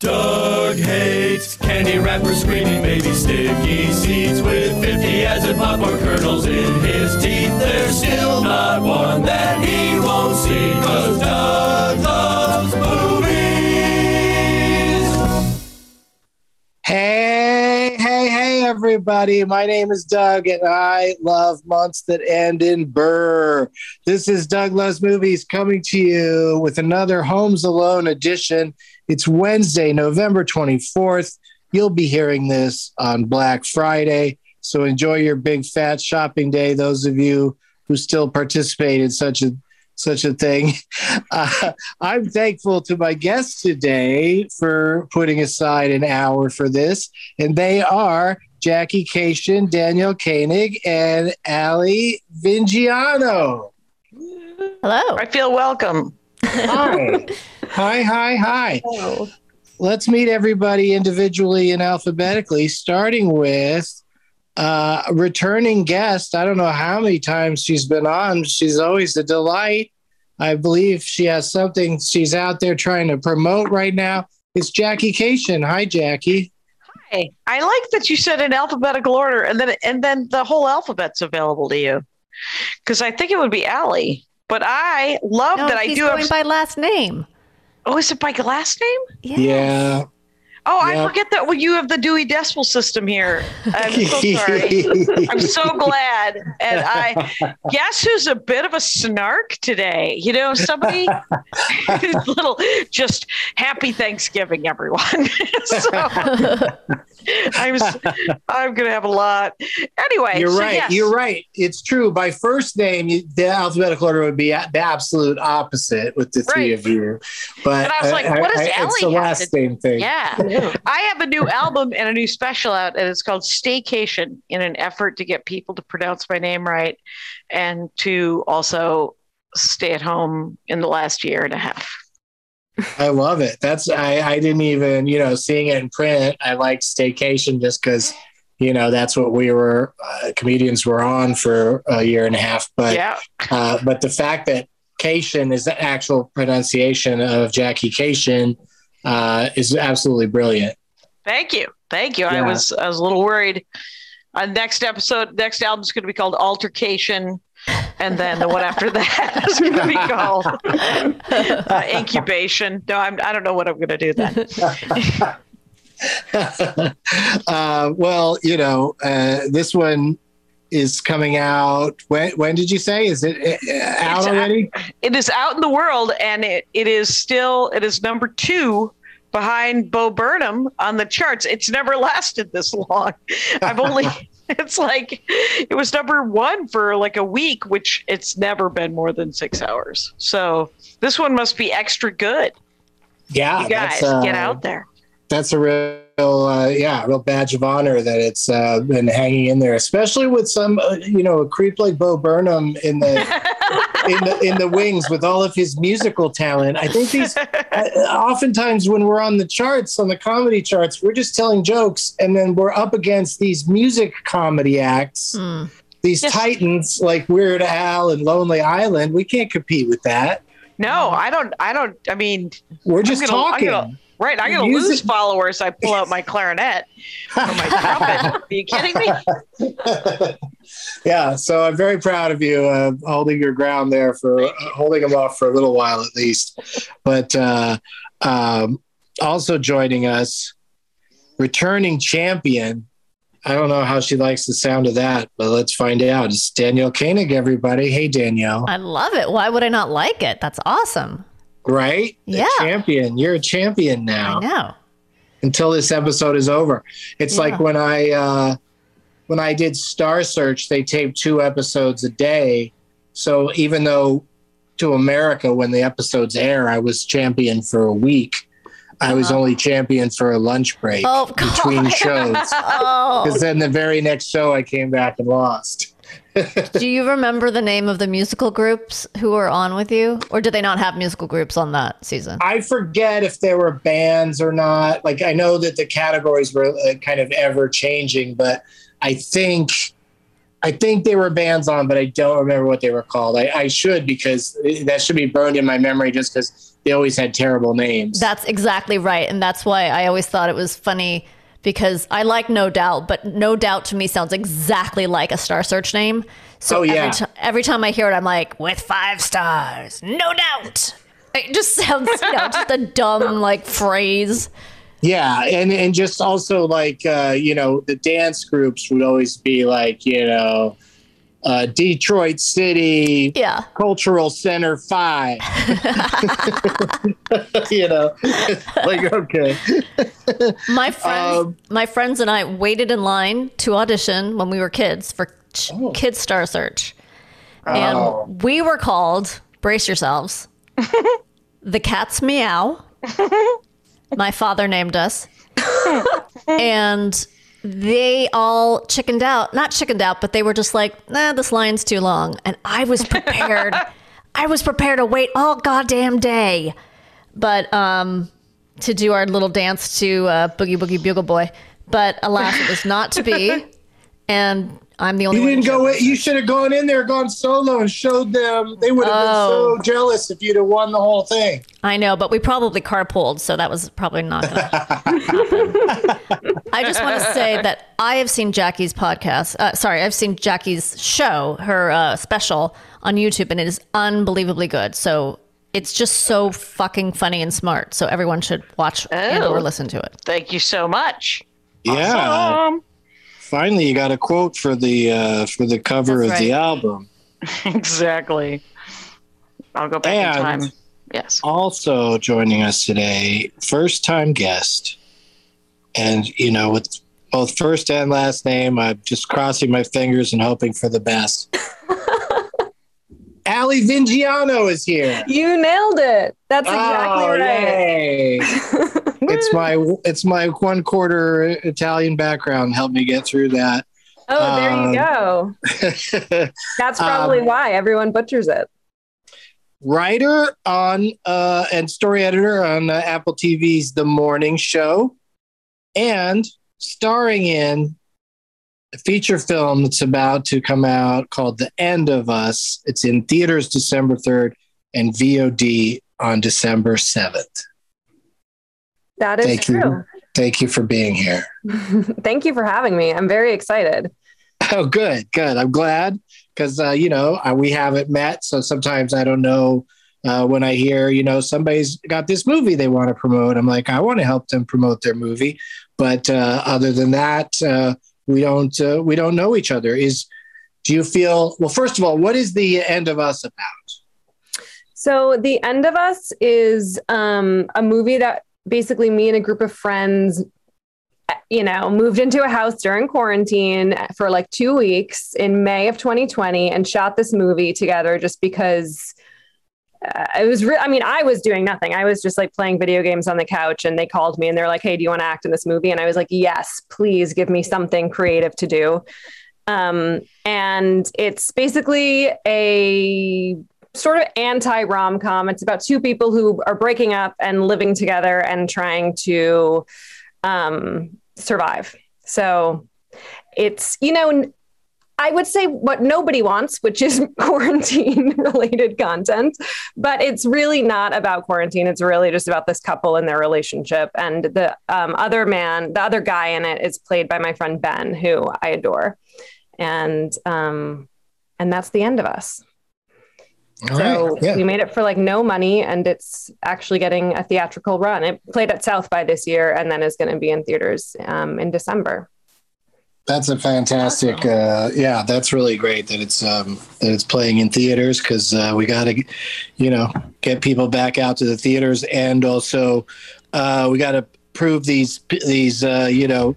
Doug hates candy wrappers, screaming baby sticky seeds with 50 acid popcorn kernels in his teeth. There's still not one that he won't see, cause Doug loves movies. Hey, hey, hey, everybody. My name is Doug, and I love months that end in burr. This is Doug Loves Movies coming to you with another Homes Alone edition. It's Wednesday, November 24th. You'll be hearing this on Black Friday. So enjoy your big fat shopping day, those of you who still participate in such a such a thing. Uh, I'm thankful to my guests today for putting aside an hour for this, and they are Jackie Kashian, Danielle Koenig, and Ali Vingiano. Hello. I feel welcome. Hi. hi, hi, hi. Let's meet everybody individually and alphabetically, starting with uh, a returning guest. I don't know how many times she's been on. She's always a delight. I believe she has something she's out there trying to promote right now. It's Jackie Kashian. Hi, Jackie. Hi. I like that you said in alphabetical order, and then and then the whole alphabet's available to you. Because I think it would be Allie, but I love No, that I do going have. by last name. Oh, is it by last name? Yes. Yeah. Oh, I forget that well, you have the Dewey Decimal System here. I'm so sorry. I'm so glad. And I guess who's a bit of a snark today? You know, somebody little just happy Thanksgiving, everyone. so I'm I'm gonna have a lot. Anyway, You're so right. yes. You're right. It's true. By first name, you- the alphabetical order would be a- the absolute opposite with the three Right. of you. But And I was like, what does It's Ellie the have last to- name thing. Yeah. I have a new album and a new special out, and it's called Staycation in an effort to get people to pronounce my name right and to also stay at home in the last year and a half. I love it. That's I, I didn't even you know seeing it in print. I liked Staycation just because you know that's what we were uh, comedians were on for a year and a half. But yeah. uh, but the fact that Cation is the actual pronunciation of Jackie Kashian uh, is absolutely brilliant. Thank you. Thank you. I was I was a little worried. Uh, next episode, next album is going to be called Altercation. And then the one after that is going to be called uh, Incubation. No, I'm, I don't know what I'm going to do then. uh, well, you know, uh, this one is coming out. When, when did you say? Is it uh, out It's out- already? it is out in the world and it, it is still it is number two behind bo burnham on the charts. It's never lasted this long. I've only it's like it was number one for like a week which it's never been more than six hours. So this one must be extra good. Yeah, you guys uh, get out there that's a real uh, yeah real badge of honor that it's uh, been hanging in there especially with some uh, you know a creep like bo burnham in the in the in the wings with all of his musical talent i think these uh, oftentimes when we're on the charts on the comedy charts we're just telling jokes and then we're up against these music comedy acts Hmm. these Yes. titans like weird al and lonely island we can't compete with that No, I don't. I don't. I mean, we're just gonna- I'm talking gonna- right? I'm gonna Music- lose followers. I pull out my clarinet or my trumpet. Are you kidding me? yeah, so I'm very proud of you uh, holding your ground there for uh, holding them off for a little while at least. But uh, um, also joining us, returning champion. I don't know how she likes the sound of that, but let's find out. It's Danielle Koenig, everybody. Hey, Danielle. I love it. Why would I not like it? That's awesome. Right? A Yeah. champion. You're a champion now. I know. until this episode is over. It's Yeah. like when I uh, when I did Star Search, they taped two episodes a day. So even though to America, when the episodes air, I was champion for a week. I was Uh-huh. only champion for a lunch break Oh, between shows. Oh. Because then the very next show, I came back and lost. Do you remember the name of the musical groups who were on with you? Or did they not have musical groups on that season? I forget if there were bands or not. Like I know that the categories were uh, kind of ever changing, but I think I think they were bands on, but I don't remember what they were called. I, I should because that should be burned in my memory just because they always had terrible names. That's exactly right. And that's why I always thought it was funny because I like No Doubt, but No Doubt to me sounds exactly like a Star Search name. So Oh, yeah. every, ti- every time I hear it, I'm like, with five stars, no doubt. It just sounds, you know, just a dumb like phrase. yeah, and and just also like uh, you know the dance groups would always be like you know uh, Detroit City Yeah. Cultural Center Five. you know, like okay. My friends, Um, my friends and I waited in line to audition when we were kids for Ch- Oh. Kids Star Search, and we were called. Brace yourselves. the cats meow. My father named us, and they all chickened out. Not chickened out, but they were just like, "Nah, this line's too long." And I was prepared. I was prepared to wait all goddamn day, but um to do our little dance to uh, Boogie Woogie Bugle Boy. But alas, it was not to be. And I'm the only You one. didn't go. In, you should have gone in there, gone solo, and showed them. They would have Oh. been so jealous if you'd have won the whole thing. I know, but we probably carpooled, so that was probably not going to. I just want to say that I have seen Jackie's podcast. Uh, sorry, I've seen Jackie's show, her uh, special on YouTube, and it is unbelievably good. So it's just so fucking funny and smart. So everyone should watch and Oh. or listen to it. Thank you so much. Yeah. Awesome. Finally, you got a quote for the uh, for the cover That's of the album. exactly. I'll go back And- in time. Yes. Also joining us today, first time guest, and you know with both first and last name, I'm just crossing my fingers and hoping for the best. Ali Vingiano is here. You nailed it. That's exactly oh, right. it's my it's my one quarter Italian background helped me get through that. Oh, there Um, you go. That's probably um, why everyone butchers it. Writer on uh, and story editor on uh, Apple TV's The Morning Show, and starring in a feature film that's about to come out called The End of Us. It's in theaters December third and VOD on December seventh. That is Thank true. you. Thank you for being here. Thank you for having me. I'm very excited. Oh, good, good. I'm glad because uh, you know uh, we haven't met, so sometimes I don't know uh, when I hear you know somebody's got this movie they want to promote. I'm like, I want to help them promote their movie, but uh, other than that, uh, we don't uh, we don't know each other. Is do you feel well? First of all, what is the end of us about? So, The End of Us is um, a movie that basically me and a group of friends, you know, moved into a house during quarantine for like two weeks in May of 2020 and shot this movie together just because uh, it was re- i mean i was doing nothing. I was just like playing video games on the couch and they called me and they're like hey do you want to act in this movie? And i was like yes please give me something creative to do. Um, and it's basically a sort of anti rom com. It's about two people who are breaking up and living together and trying to um, survive. So it's, you know, I would say what nobody wants, which is quarantine related content, but it's really not about quarantine. It's really just about this couple and their relationship. And the um, other man, the other guy in it is played by my friend Ben, who I adore. And, um, and that's the end of us. All so right, yeah. we made it for like no money and it's actually getting a theatrical run. It played at South by this year and then is going to be in theaters um, in December. That's a fantastic. Uh, yeah, that's really great that it's um, that it's playing in theaters because uh, we got to, you know, get people back out to the theaters, and also uh, we got to prove these these uh, you know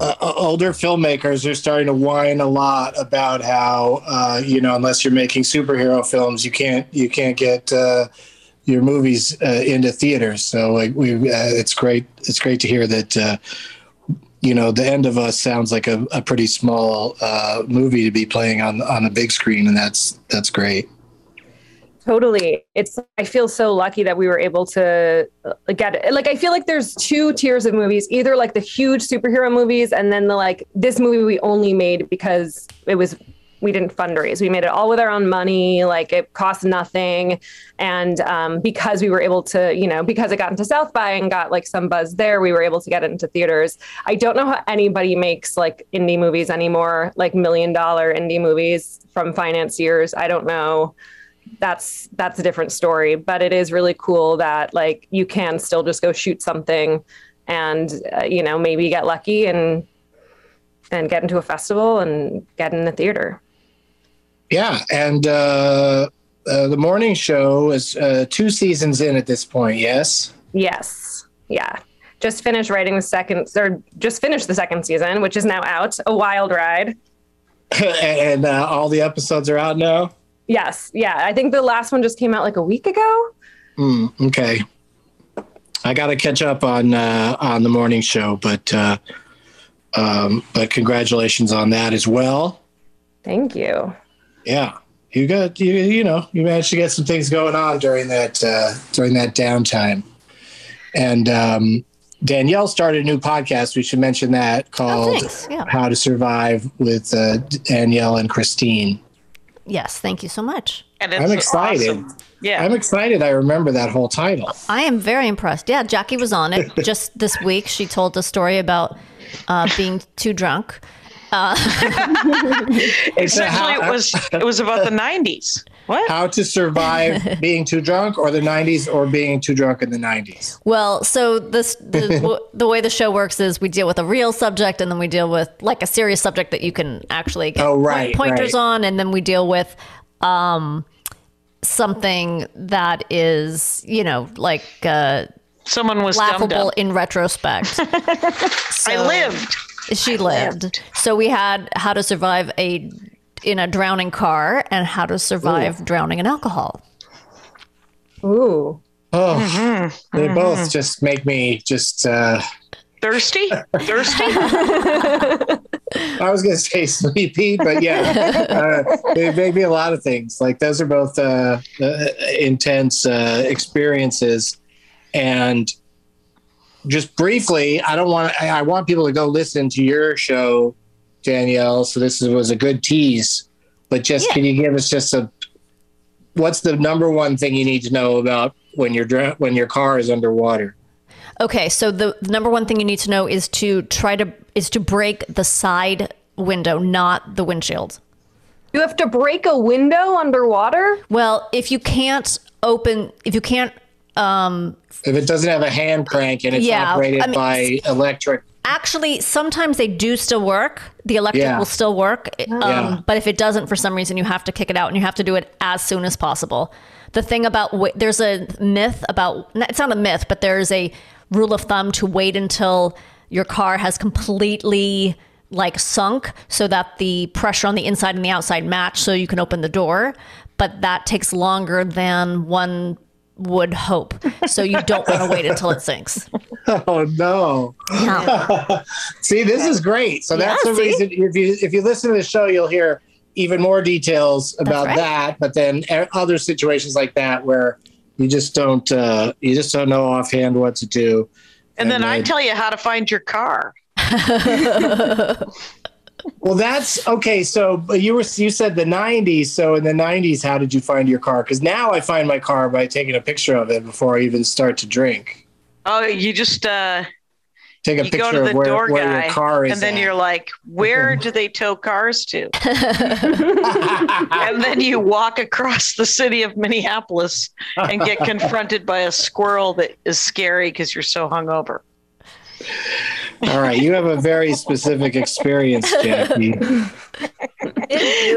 uh, older filmmakers are starting to whine a lot about how uh, you know unless you're making superhero films, you can't you can't get uh, your movies uh, into theaters. So like we, uh, it's great. It's great to hear that. Uh, you know, the end of us sounds like a, a pretty small uh, movie to be playing on on a big screen, and that's that's great. Totally. It's I feel so lucky that we were able to uh, get it. Like I feel like there's two tiers of movies, either like the huge superhero movies and then the like this movie we only made because it was we didn't fundraise. We made it all with our own money, like it cost nothing. And um, because we were able to, you know, because it got into South by and got like some buzz there, we were able to get it into theaters. I don't know how anybody makes like indie movies anymore, like million dollar indie movies from financiers. I don't know that's that's a different story but it is really cool that like you can still just go shoot something and uh, you know maybe get lucky and and get into a festival and get in the theater Yeah, and uh, uh, the morning show is uh, two seasons in at this point. Yes. yes yeah just finished writing the second or just finished the second season which is now out a wild ride and uh, all the episodes are out now. Yes yeah i think the last one just came out like a week ago Hmm, okay. I got to catch up on uh, on the morning show, but uh, um, but congratulations on that as well. thank you Yeah, you got you you know you managed to get some things going on during that uh, during that downtime, and um, Danielle started a new podcast. We should mention that called thanks. Yeah. "How to Survive" with uh, Danielle and Christine. Yes, thank you so much. And it's I'm excited. awesome. Yeah. I'm excited. I remember that whole title. I am very impressed. Yeah, Jackie was on it just this week. She told a story about uh, being too drunk. Uh, Essentially, it was it was about the '90s. What? How to survive being too drunk, or the '90s, or being too drunk in the '90s. well, so this the, w- the way the show works is we deal with a real subject, and then we deal with like a serious subject that you can actually get Oh, right, pointers right. on, and then we deal with um, something that is you know like uh, Someone was laughable in retrospect. I lived. She lived. So we had how to survive a in a drowning car and how to survive drowning in alcohol. ooh Oh, Mm-hmm. they both just make me just. Uh, Thirsty? Thirsty? I was going to say sleepy, but yeah, uh, they make me a lot of things. Like those are both uh, uh, intense uh, experiences, and just briefly, I don't want. I, I want people to go listen to your show, Danielle. So this is, was a good tease, but just can you give us just a what's the number one thing you need to know about when you're dr- when your car is underwater? Okay, so the, the number one thing you need to know is to try to is to break the side window, not the windshield. you have to break a window underwater Well, if you can't open, if you can't, um, If it doesn't have a hand crank and it's Yeah, operated I mean, by electric actually, sometimes they do still work. The electric Yeah. will still work, um, Yeah. but if it doesn't for some reason, you have to kick it out and you have to do it as soon as possible. The thing about there's a myth about it's not a myth, but there's a rule of thumb to wait until your car has completely like sunk so that the pressure on the inside and the outside match so you can open the door but that takes longer than one would hope. So you don't want to wait until it sinks. Oh no! see, this is great. So that's Yeah, the see? reason. If you if you listen to the show, you'll hear even more details about right. that. But then other situations like that where you just don't uh, you just don't know offhand what to do. And then I tell you how to find your car. Well, that's okay. So but you were you said the '90s. So in the '90s, how did you find your car? Because now I find my car by taking a picture of it before I even start to drink. Oh, you just uh, Take a you go picture to of the where, door where guy, your car is. and then at. you're like, "Where do they tow cars to?" and then you walk across the city of Minneapolis and get confronted by a squirrel that is scary because you're so hungover. All right, you have a very specific experience, Jackie.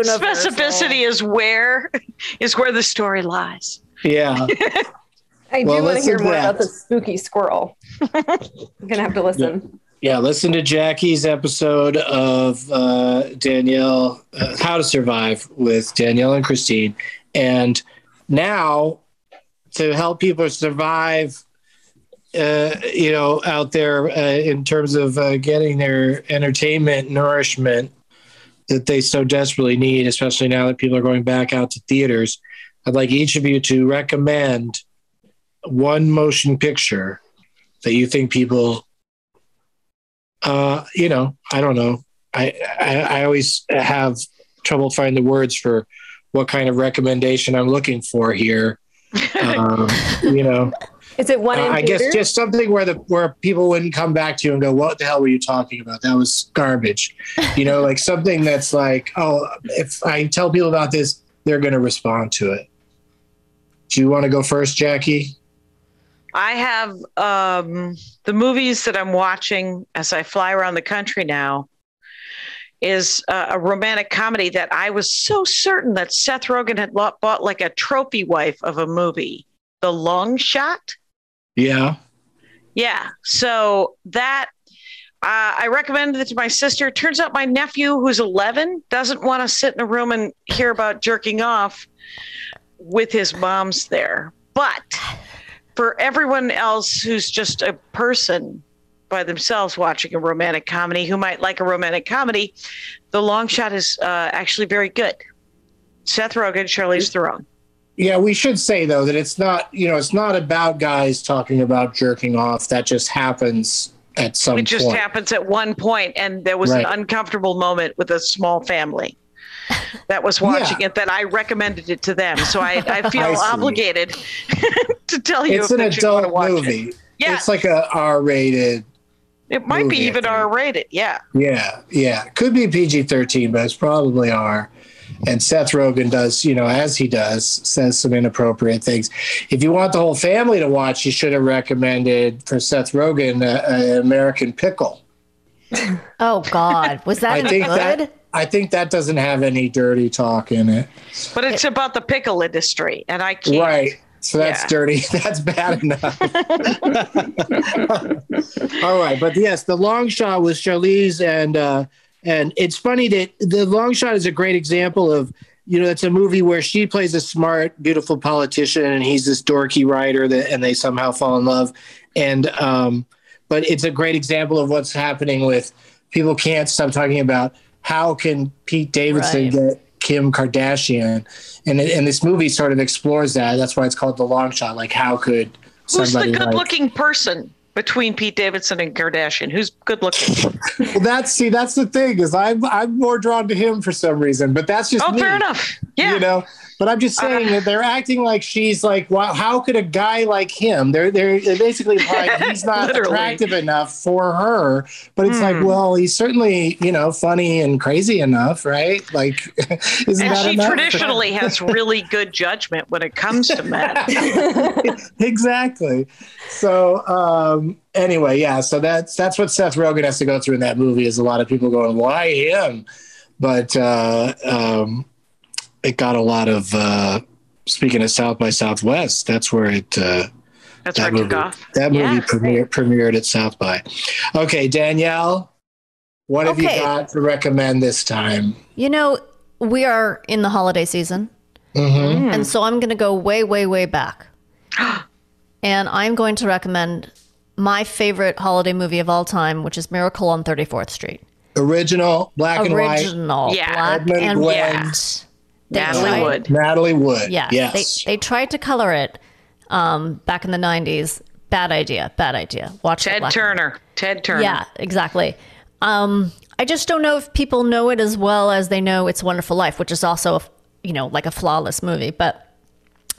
Specificity is where is where the story lies. Yeah. I do Well, want to hear more that. about the spooky squirrel. I'm gonna have to listen. Yeah, listen to Jackie's episode of uh, Danielle, uh, How to Survive with Danielle and Christine. And now, to help people survive, uh, you know, out there uh, in terms of uh, getting their entertainment, nourishment that they so desperately need, especially now that people are going back out to theaters, I'd like each of you to recommend one motion picture that you think people uh, you know, I don't know. I, I I always have trouble finding the words for what kind of recommendation I'm looking for here. Um, you know, Is it one? uh, in I guess just something where the where people wouldn't come back to you and go, "What the hell were you talking about? That was garbage." You know, like something that's like, "Oh, if I tell people about this, they're going to respond to it." Do you want to go first, Jackie? I have um, the movies that I'm watching as I fly around the country now is uh, a romantic comedy that I was so certain that Seth Rogen had bought like a trophy wife of a movie, The Long Shot. Yeah. Yeah. So that uh, I recommended it to my sister. Turns out my nephew, who's 11, doesn't want to sit in a room and hear about jerking off with his mom's there. But for everyone else who's just a person by themselves watching a romantic comedy who might like a romantic comedy, The Long Shot is uh, actually very good. Seth Rogen, Charlize Theron. Yeah, we should say though that it's not, you know, it's not about guys talking about jerking off. That just happens at some It just point. happens at one point, and there was Right. an uncomfortable moment with a small family that was watching it that I recommended it to them. So I, I feel I obligated to tell you it's if an that you want to adult watch movie. it. Yeah, It's like a R-rated. it might be movie, I even. R rated. Yeah. Yeah, yeah. Could be PG-13, but it's probably R. And Seth Rogen does, you know, as he does, says some inappropriate things. If you want the whole family to watch, you should have recommended for Seth Rogen uh, uh, American Pickle. Oh God, was that I think good? that I think that doesn't have any dirty talk in it. But it's about the pickle industry, and I can't. Right. So that's Yeah. dirty. That's bad enough. All right, but yes, the long shot was Charlize, and uh, and it's funny that the long shot is a great example of you know it's a movie where she plays a smart, beautiful politician, and he's this dorky writer that, and they somehow fall in love, and um, but it's a great example of what's happening with people can't stop talking about how can Pete Davidson Right. get Kim Kardashian, and and this movie sort of explores that. That's why it's called the long shot. Like how could Who's the somebody good like, looking person between Pete Davidson and Kardashian? Who's good looking? well, that's see, that's the thing is I'm I'm more drawn to him for some reason, but that's just oh, me, fair enough. Yeah. You know, but I'm just saying that they're acting like she's like, wow, how could a guy like him? They're they're basically implying he's not attractive enough for her, but it's like, Hmm. well, he's certainly you know funny and crazy enough, right? Like, isn't and she enough? traditionally has really good judgment when it comes to men. exactly. So um, anyway, yeah. So that's that's what Seth Rogen has to go through in that movie. Is a lot of people going, "Why him?" But uh, um, it got a lot of. Uh, speaking of South by Southwest, that's where it. Uh, That's that where it movie, took off. that movie Yeah. premiered, premiered at South by. Okay, Danielle, what have you got to recommend this time? You know, we are in the holiday season. Mhm. And so I'm going to go way, way, way back. and I'm going to recommend my favorite holiday movie of all time, which is Miracle on 34th Street. Original, black and white. Original, Yeah. black Edmund and Gwenn. white. They Natalie tried- Wood. Natalie Wood. Yeah, Yes. they, they tried to color it um, back in the 90s. Bad idea. Bad idea. Watch it. Ted black- Turner. Ted Turner. Yeah, exactly. Um, I just don't know if people know it as well as they know It's a Wonderful Life, which is also, you know, like a flawless movie. But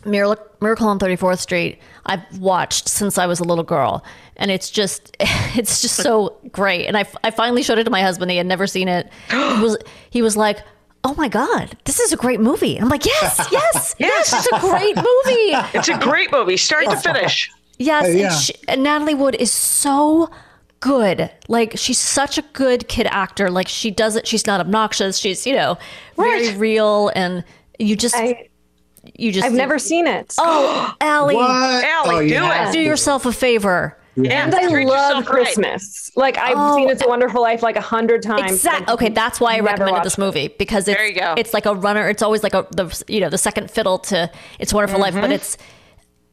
Miracle, Miracle on 34th Street, I've watched since I was a little girl, and it's just, it's just so great. And I, I finally showed it to my husband. He had never seen it. He was, he was like, "Oh my god, this is a great movie." I'm like, "Yes, yes, yes, it's a great movie." It's a great movie, start to finish. Yes, Uh, yeah. and, she, and Natalie Wood is so good. Like she's such a good kid actor. Like she doesn't She's not obnoxious. She's you know very Right. real, and you just I, you just I've never seen it. Oh, Allie, What? Allie, Oh, do have it. do yourself a favor. Yeah, and I treat love yourself right. Christmas. Like I've Oh, seen It's a Wonderful Life like a hundred times. Exactly. Okay, that's why I recommended this movie because it's There you go. it's like a runner. It's always like a the you know the second fiddle to It's a Wonderful Life, Mm-hmm. but it's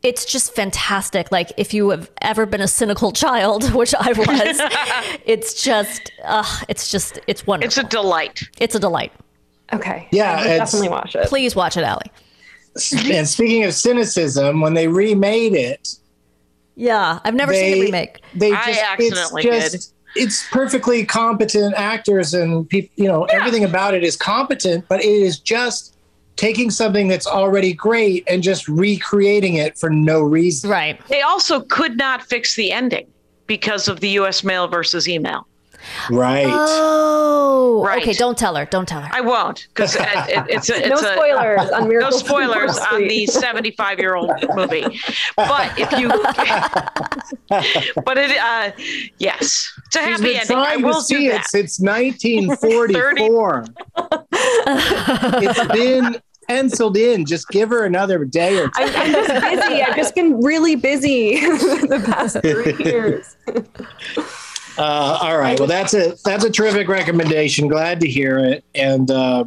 it's just fantastic. Like if you have ever been a cynical child, which I was, it's just uh, it's just it's wonderful. It's a delight. It's a delight. Okay. Yeah, I will it's- definitely watch it. Please watch it, Allie. And speaking of cynicism, when they remade it, Yeah, I've never seen they the remake. they I accidentally it's just, It's perfectly competent actors and people. You know, everything about it is competent, but it is just taking something that's already great and just recreating it for no reason. Right. They also could not fix the ending because of the U.S. mail versus email. Right. Oh, Right. okay. Don't tell her. Don't tell her. I won't because it, it, it's a, No it's a, spoilers on no spoilers on on 34th the 75 year old movie. But if you, but it, uh, yes, it's a She's happy been ending. I will to see do it that. since 1944. it's been penciled in. Just give her another day or two. I, I'm just busy. I've just been really busy the past three years. Uh, all right. Well, that's a that's a terrific recommendation. Glad to hear it. And uh,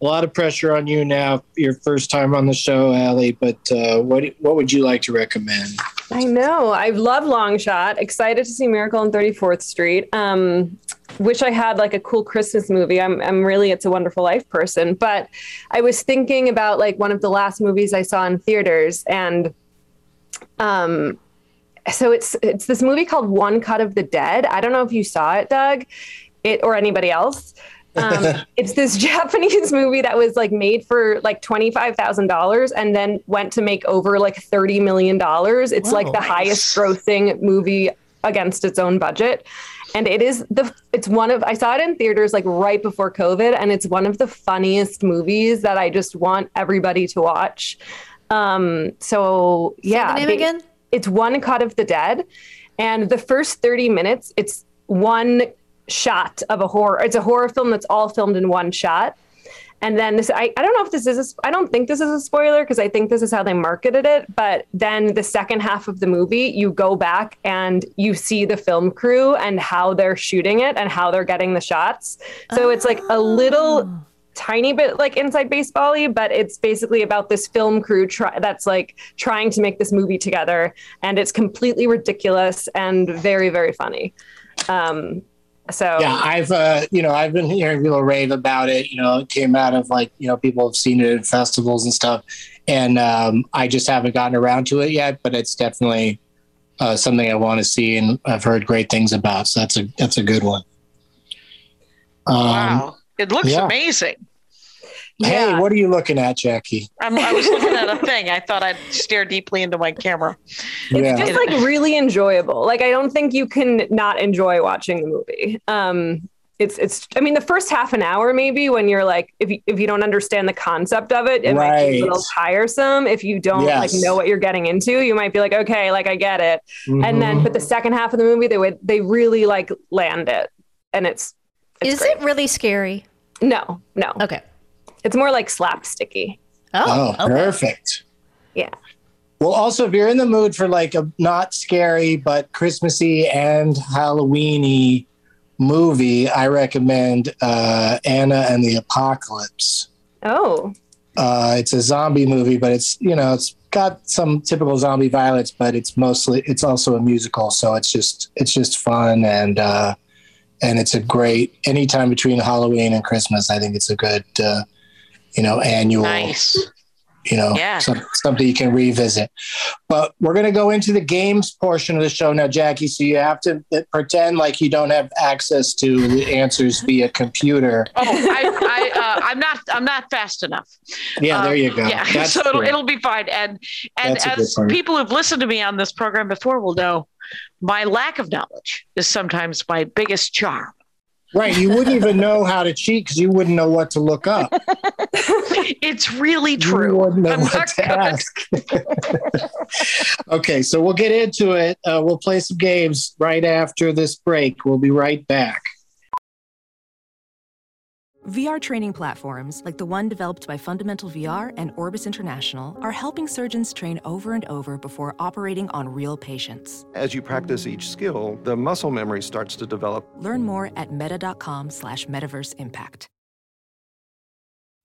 a lot of pressure on you now. Your first time on the show, Allie. But uh, what what would you like to recommend? I know. I love Long Shot. Excited to see Miracle on 34th Street. Um, wish I had like a cool Christmas movie. I'm I'm really It's a Wonderful Life person, but I was thinking about like one of the last movies I saw in theaters and um so it's it's this movie called One Cut of the Dead. I don't know if you saw it, Doug, it or anybody else. Um, it's this Japanese movie that was like made for like twenty five thousand dollars and then went to make over like thirty million dollars. It's like Whoa. the highest grossing movie against its own budget. And it is the it's one of I saw it in theaters like right before COVID, and it's one of the funniest movies that I just want everybody to watch. Um, so yeah, the name they- again? It's one cut of the dead and the first 30 minutes it's one shot of a horror it's a horror film that's all filmed in one shot. And then this i, I don't know if this is i don't think this is a spoiler because i think this is how they marketed it but then the second half of the movie you go back and you see the film crew and how they're shooting it and how they're getting the shots. So it's like a little ah. Tiny bit like inside baseball-y, but it's basically about this film crew try- that's like trying to make this movie together, and it's completely ridiculous and very very funny. Um, so Yeah, I've uh, you know I've been hearing people rave about it. You know, it came out of like you know people have seen it at festivals and stuff, and um, I just haven't gotten around to it yet. But it's definitely uh, something I want to see, and I've heard great things about. So that's a that's a good one. Um, Wow, it looks yeah. amazing. Hey, Yeah. what are you looking at, Jackie? I'm, I was looking at a thing. I thought I'd stare deeply into my camera. Yeah. it's just like really enjoyable. Like I don't think you can not enjoy watching the movie. Um, it's it's. I mean, the first half an hour maybe when you're like, if you, if you don't understand the concept of it, it might be a little tiresome. If you don't like know what you're getting into, you might be like, okay, like I get it. And then, Mhm. but the second half of the movie, they would they really like land it, and it's, it's Is great. it really scary? No, no. Okay. It's more like slapsticky. Oh, oh, okay. perfect. Yeah. Well, also, if you're in the mood for like a not scary but Christmassy and Halloweeny movie, I recommend uh, Anna and the Apocalypse. Oh, Uh, it's a zombie movie, but it's you know it's got some typical zombie violence, but it's mostly it's also a musical, so it's just it's just fun and uh, and it's a great anytime between Halloween and Christmas. I think it's a good uh, you know annual Nice. you know, Yeah. some, something you can revisit. But we're going to go into the games portion of the show now, Jackie. So you have to pretend like you don't have access to the answers via computer. Oh, I, I, uh, I'm not. I'm not fast enough. Yeah, there you go. Um, Yeah, That's so it'll, it'll be fine. And and That's as people who've listened to me on this program before will know, my lack of knowledge is sometimes my biggest charm. Right. You wouldn't even know how to cheat because you wouldn't know what to look up. It's really true. wouldn't know I'm what not to ask. okay, so we'll get into it. Uh, we'll play some games right after this break. We'll be right back. VR training platforms, like the one developed by Fundamental VR and Orbis International, are helping surgeons train over and over before operating on real patients. As you practice each skill, the muscle memory starts to develop. Learn more at meta.com slash metaverse impact.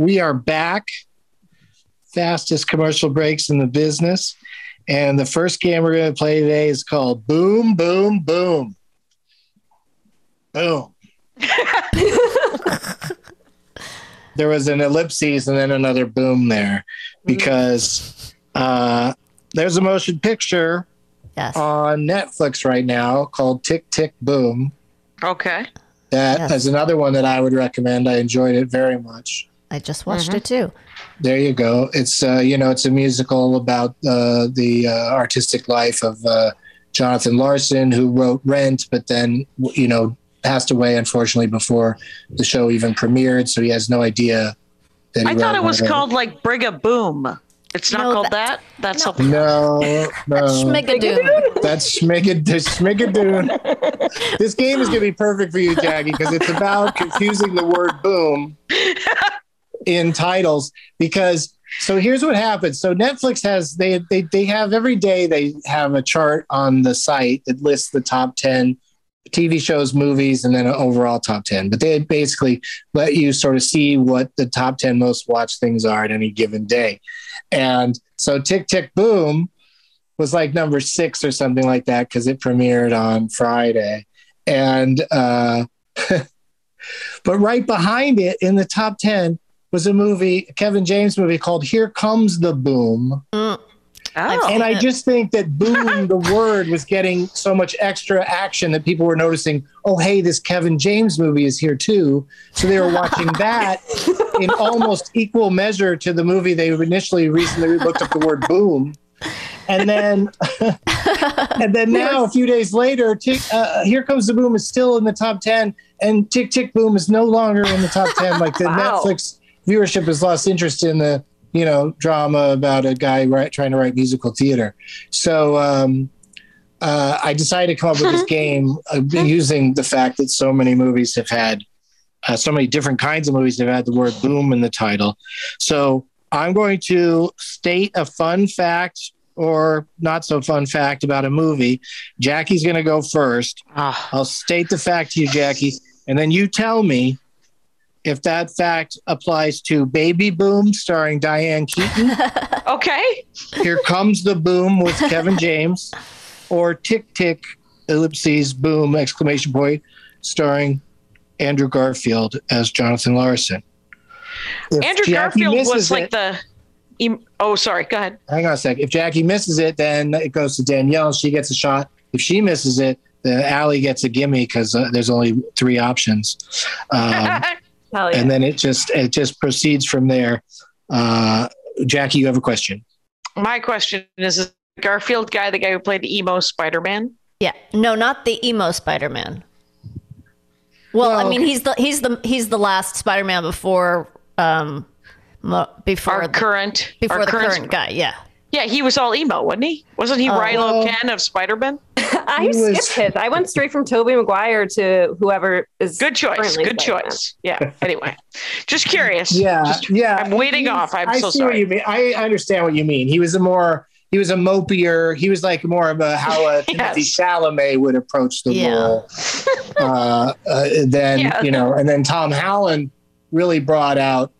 We are back. Fastest commercial breaks in the business. And the first game we're going to play today is called Boom, Boom, Boom. Boom. there was an ellipses and then another boom there because uh, there's a motion picture Yes. on Netflix right now called Tick, Tick, Boom. Okay. That is Yes. another one that I would recommend. I enjoyed it very much. I just watched it too. There you go. It's uh, you know it's a musical about uh, the uh, artistic life of uh, Jonathan Larson, who wrote Rent, but then you know passed away unfortunately before the show even premiered. So he has no idea that he I thought wrote it was Rent. called like Brig a Boom. It's not No, called that- that. That's something. No, no, Schmigadoon. that's Schmigad- Schmigadoon. this game is going to be perfect for you, Jackie, because it's about confusing the word boom in titles. Because so here's what happens. So Netflix has they they they have every day they have a chart on the site that lists the top ten TV shows, movies, and then an overall top 10. But they basically let you sort of see what the top 10 most watched things are at any given day. And so Tick Tick Boom was like number six or something like that because it premiered on Friday. And, uh, but right behind it in the top 10 was a movie, a Kevin James movie called Here Comes the Boom. Oh. And I just think that boom, the word was getting so much extra action that people were noticing, oh, hey, this Kevin James movie is here too. So they were watching that in almost equal measure to the movie they initially recently looked up the word boom. And then, and then now, a few days later, tick, uh, Here Comes the Boom is still in the top 10, and Tick Tick Boom is no longer in the top 10. Like the Wow. Netflix viewership has lost interest in the you know drama about a guy write, trying to write musical theater. So um, uh, i decided to come up with this game uh, using the fact that so many movies have had uh, so many different kinds of movies have had the word boom in the title. So i'm going to state a fun fact or not so fun fact about a movie. Jackie's going to go first. Ah. i'll state the fact to you jackie and then you tell me if that fact applies to Baby Boom starring Diane Keaton, Okay. Here Comes the Boom with Kevin James, or Tick Tick ellipses boom exclamation point starring Andrew Garfield as Jonathan Larson. If Andrew Jackie Garfield was like it- the. Oh, sorry. Go ahead. Hang on a sec. If Jackie misses it, then it goes to Danielle. She gets a shot. If she misses it, then Allie gets a gimme because uh, there's only three options. Um, yeah. and then it just it just proceeds from there. Uh, Jackie, you have a question. My question is: Is Garfield guy the guy who played emo Spider Man? Yeah. No, not the emo Spider-Man. Well, I Well- mean, he's the he's the he's the last Spider-Man before um before Our the, current, before our the current, current guy. Yeah. Yeah, he was all emo, wasn't he? Wasn't he Oh. Kylo Ren of Spider Man? I was- skipped his. I went straight from Tobey Maguire to whoever is Good choice. Good Spider-Man. choice. Yeah. Anyway, just curious. Yeah, Just- yeah. I'm waiting He's- off. I'm I so see what sorry. you mean. I understand what you mean. He was a more he was a mopier. He was like more of a how a Timothée Yes. Chalamet would approach the Yeah. role. Uh, uh, then Yeah. you know, and then Tom Holland really brought out.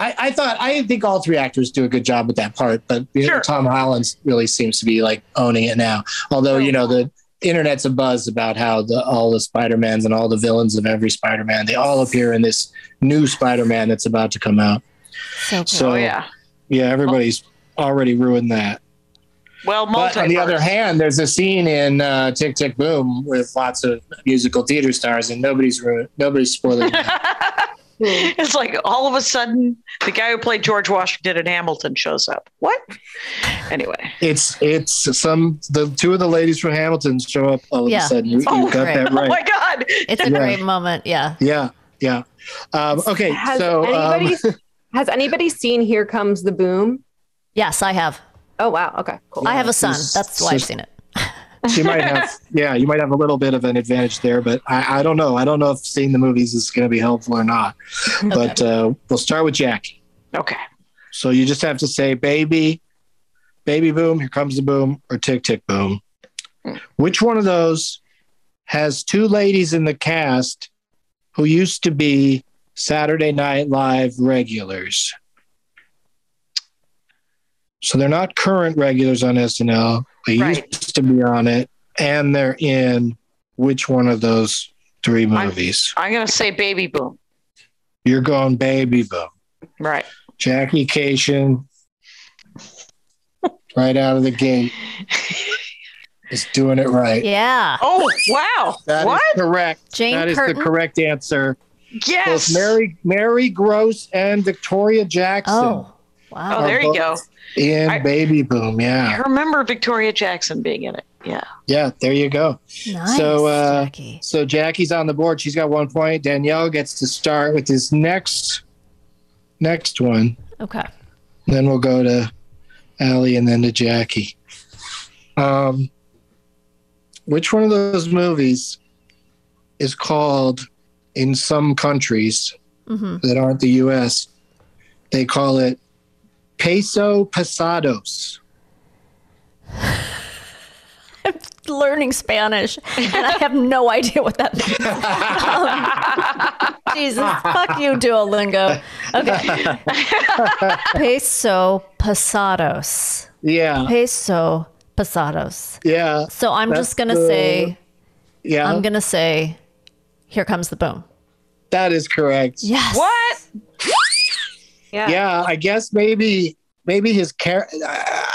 I, I thought I think all three actors do a good job with that part, but you know, Sure. Tom Holland really seems to be like owning it now. Although you know the internet's a buzz about how the all the Spider-Mans and all the villains of every Spider-Man they all appear in this new Spider-Man that's about to come out. So cool. So oh yeah. yeah, everybody's already ruined that. Well, But on the other hand, there's a scene in uh, Tick Tick Boom with lots of musical theater stars, and nobody's ruined, nobody's spoiling. that. it's like all of a sudden the guy who played George Washington in Hamilton shows up. What? Anyway. it's it's some the two of the ladies from Hamilton show up all of Yeah. a sudden. You, you Oh, got great. that Oh my. God. It's a Yeah. great moment. Yeah. Yeah, yeah. Um, okay, Has so um, has anybody seen Here Comes the Boom? Yes, I have. Oh wow. Okay. Cool. I have a son. That's why I've seen it. She might have yeah you might have a little bit of an advantage there but i, I don't know. I don't know if seeing the movies is going to be helpful or not. But uh, we'll start with jackie Okay. so you just have to say baby baby boom here comes the boom or tick tick boom. Which one of those has two ladies in the cast who used to be saturday night live regulars? So they're not current regulars on snl they Right. used to be on it and they're in which one of those three movies I'm gonna say baby boom. you're going baby boom Right. Jackie Kashian, right out of the gate, is doing it right. Yeah. Oh wow. That is what? correct. Jane that is Curtin? the correct answer. Yes. Both Mary Mary Gross and Victoria Jackson Oh. Oh, there you go. in I- Baby Boom. Yeah. I remember Victoria Jackson being in it. Yeah. yeah. There you go. Nice. so, uh, Jackie. So Jackie's on the board. She's got one point. Danielle gets to start with his next next one. Okay. Then we'll go to Allie and then to Jackie. Um, which one of those movies is called in some countries hmm that aren't the US? They call it peso pasados. I'm learning Spanish, and I have no idea what that means. Um, Jesus, fuck you, Duolingo. Okay. Peso pasados. Yeah, Peso pasados. yeah, So I'm just gonna the- say, yeah. I'm gonna say, here comes the boom. that is correct. Yes. What? Yeah. yeah i guess maybe maybe his car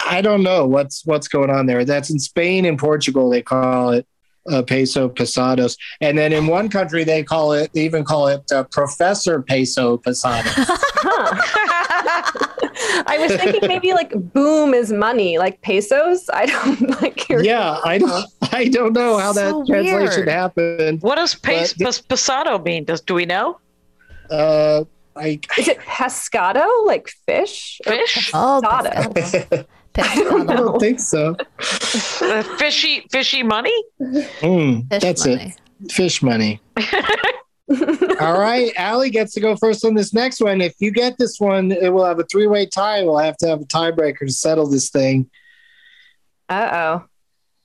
i don't know what's what's going on there that's in spain and portugal they call it uh, peso pesados and then in one country they call it they even call it uh, professor peso pesados I was thinking maybe like boom is money, like pesos. I don't like here. yeah i don't i don't know how that translation weird. happened What does pas- But- pas- pasado mean? Does do we know? uh i Is it pescado, like fish? Or Fish? Oh, Pescado. pescado. i don't think so Uh, fishy fishy money? Mm, Fish that's money. it fish money All right, Allie gets to go first on this next one. If you get this one, it will have a three-way tie. We'll have to have a tiebreaker to settle this thing. Uh oh.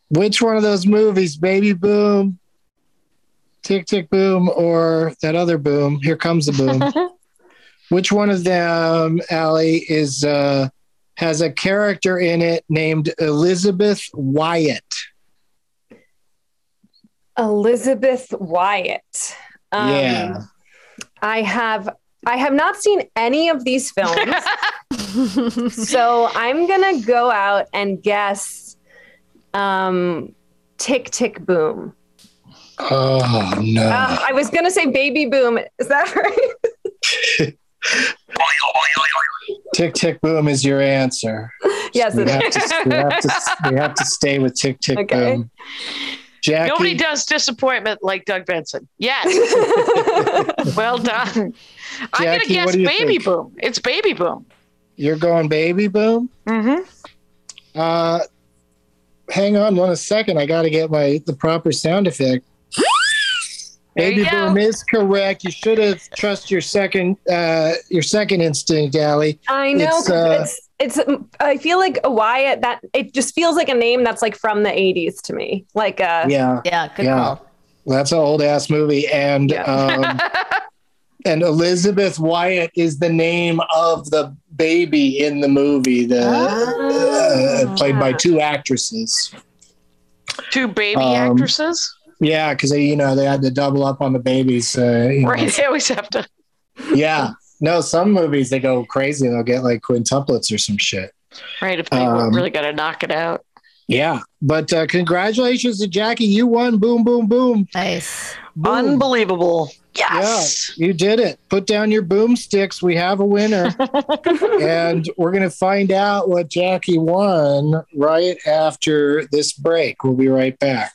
Which one of those movies, Baby Boom, Tick Tick Boom, or that other boom? Here comes the boom. Which one of them, Allie, is uh, has a character in it named Elizabeth Wyatt? Elizabeth Wyatt. Um, Yeah. I have I have not seen any of these films. so I'm gonna go out and guess um Tick Tick Boom. Oh no! Uh, I was gonna say Baby Boom. Is that right? Tick Tick Boom is your answer. yes, we it have, is. to, we, have to, we have to stay with Tick Tick Okay. Boom. Jackie. Nobody does disappointment like Doug Benson. Yes. well done. I'm gonna guess baby think? boom. It's baby boom. You're going baby boom? Mm-hmm. Uh, hang on one second. I got to get my the proper sound effect. There Baby boom is correct. You should have trust your second uh, your second instinct, Allie. I know. It's, 'cause uh, It's, it's, I feel like a Wyatt that it just feels like a name that's like from the 80s to me. Like, uh, Yeah. Yeah, good Yeah. call. That's an old ass movie, and um, and Elizabeth Wyatt is the name of the baby in the movie, the uh, played by two actresses. Two baby Um, actresses. Yeah, because they you know they had to double up on the babies. Uh, you know. Right. They always have to. Yeah. No, some movies they go crazy. They'll get like quintuplets or some shit. Right. If they Um, really got to knock it out. Yeah. But uh, congratulations to Jackie. You won. Boom, boom, boom. Nice. Unbelievable. Yes. Yeah, you did it. Put down your boomsticks. We have a winner. and we're going to find out what Jackie won right after this break. We'll be right back.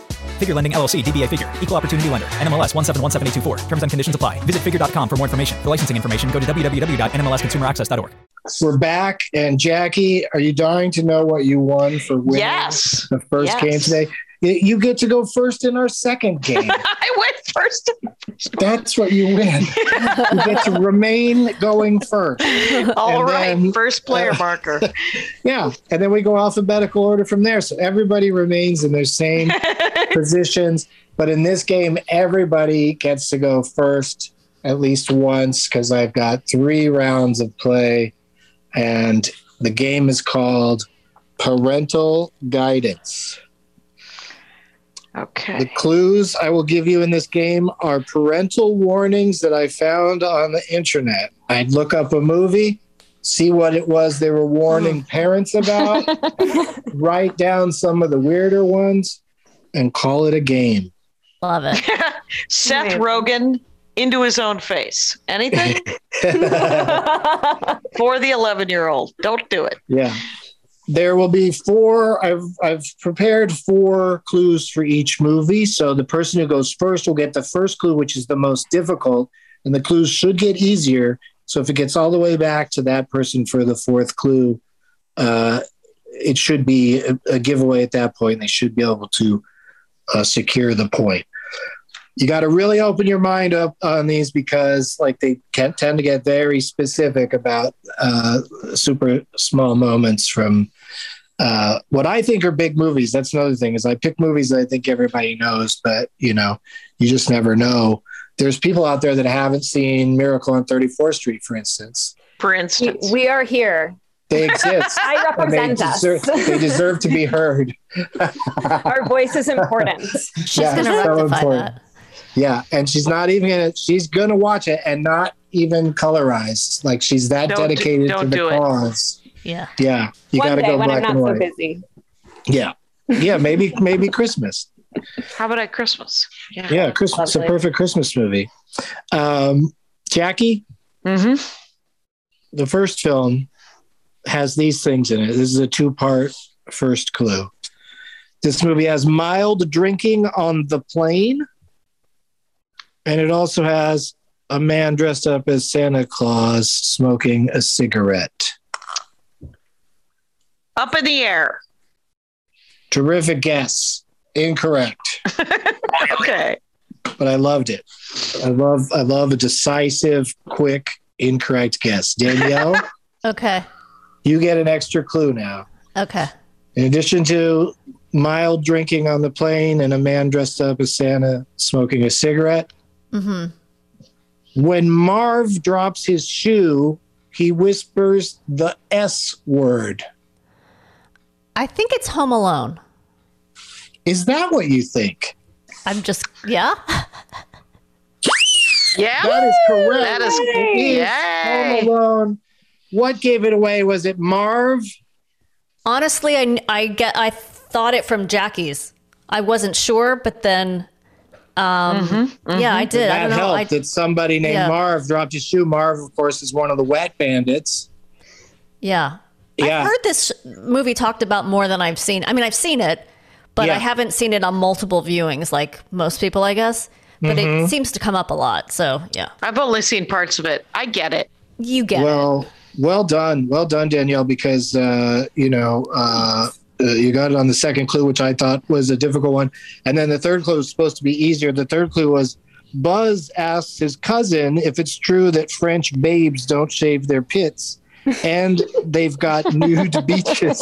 Figure Lending LLC, DBA Figure, Equal Opportunity Lender, NMLS 1717824. Terms and conditions apply. Visit figure.com for more information. For licensing information, go to www.nmlsconsumeraccess.org. We're back. And Jackie, are you dying to know what you won for winning Yes. the first Yes. game today? You- get to go first in our second game. I went first. That's what you win. you get to remain going first. All And right. then, First player uh, marker. Yeah. And then we go alphabetical order from there. So everybody remains in their same positions. But in this game, everybody gets to go first at least once because I've got three rounds of play. And the game is called Parental Guidance. The clues I will give you in this game are parental warnings that I found on the internet. I'd look up a movie, see what it was they were warning oh. parents about, write down some of the weirder ones, and call it a game. Love it. Seth Rogen into his own face. Anything for the 11 year old. Don't do it. Yeah. There will be four. I've I've prepared four clues for each movie. So the person who goes first will get the first clue, which is the most difficult, and the clues should get easier. So if it gets all the way back to that person for the fourth clue, uh, it should be a, a giveaway at that point. They should be able to uh, secure the point. You got to really open your mind up on these because, like, they can tend to get very specific about uh, super small moments from uh, what I think are big movies. That's another thing is I pick movies that I think everybody knows, but you know, you just never know. There's people out there that haven't seen Miracle on 34th Street, for instance. For instance. we are here. They exist. I and they represent us. deserve, they deserve to be heard. Our voice is important. She's Yeah, going to it's so rectify important. that. Yeah, and she's not even gonna. She's gonna watch it and not even colorized. Like she's that Don't dedicated don't to the do it. cause. Yeah. Yeah, you One gotta day go when I'm black not and so white. busy. Yeah, yeah, maybe maybe Christmas. How about at Christmas? Yeah, yeah Christmas. It's a perfect Christmas movie. Um, Jackie, Mm-hmm. the first film has these things in it. This is a two-part first clue. This movie has mild drinking on the plane, and it also has a man dressed up as Santa Claus smoking a cigarette. Up in the air. Terrific guess. Incorrect, Okay. but I loved it. I love I love a decisive, quick, incorrect guess. Danielle, Okay. you get an extra clue now. Okay. In addition to mild drinking on the plane and a man dressed up as Santa smoking a cigarette, hmm when Marv drops his shoe, he whispers the S word. I think it's Home Alone. Is that what you think? I'm just, yeah. Yeah. That is correct. That is It is Yay. Home Alone. what gave it away? Was it Marv? Honestly, I, I get I thought it from Jackie's. I wasn't sure, but then um yeah, I did. I That don't know. I, helped that somebody named Yeah. Marv dropped his shoe. Marv, of course, is one of the wet bandits. yeah. Yeah. I've heard this movie talked about more than I've seen. I mean, I've seen it, but I haven't seen it on multiple viewings like most people, I guess. But Mhm. it seems to come up a lot. So, yeah. I've only seen parts of it. I get it. You get well, well done, well done, Danielle. Because uh, you know uh, uh, you got it on the second clue, which I thought was a difficult one, and then the third clue was supposed to be easier. The third clue was Buzz asks his cousin if it's true that French babes don't shave their pits, and they've got nude beaches.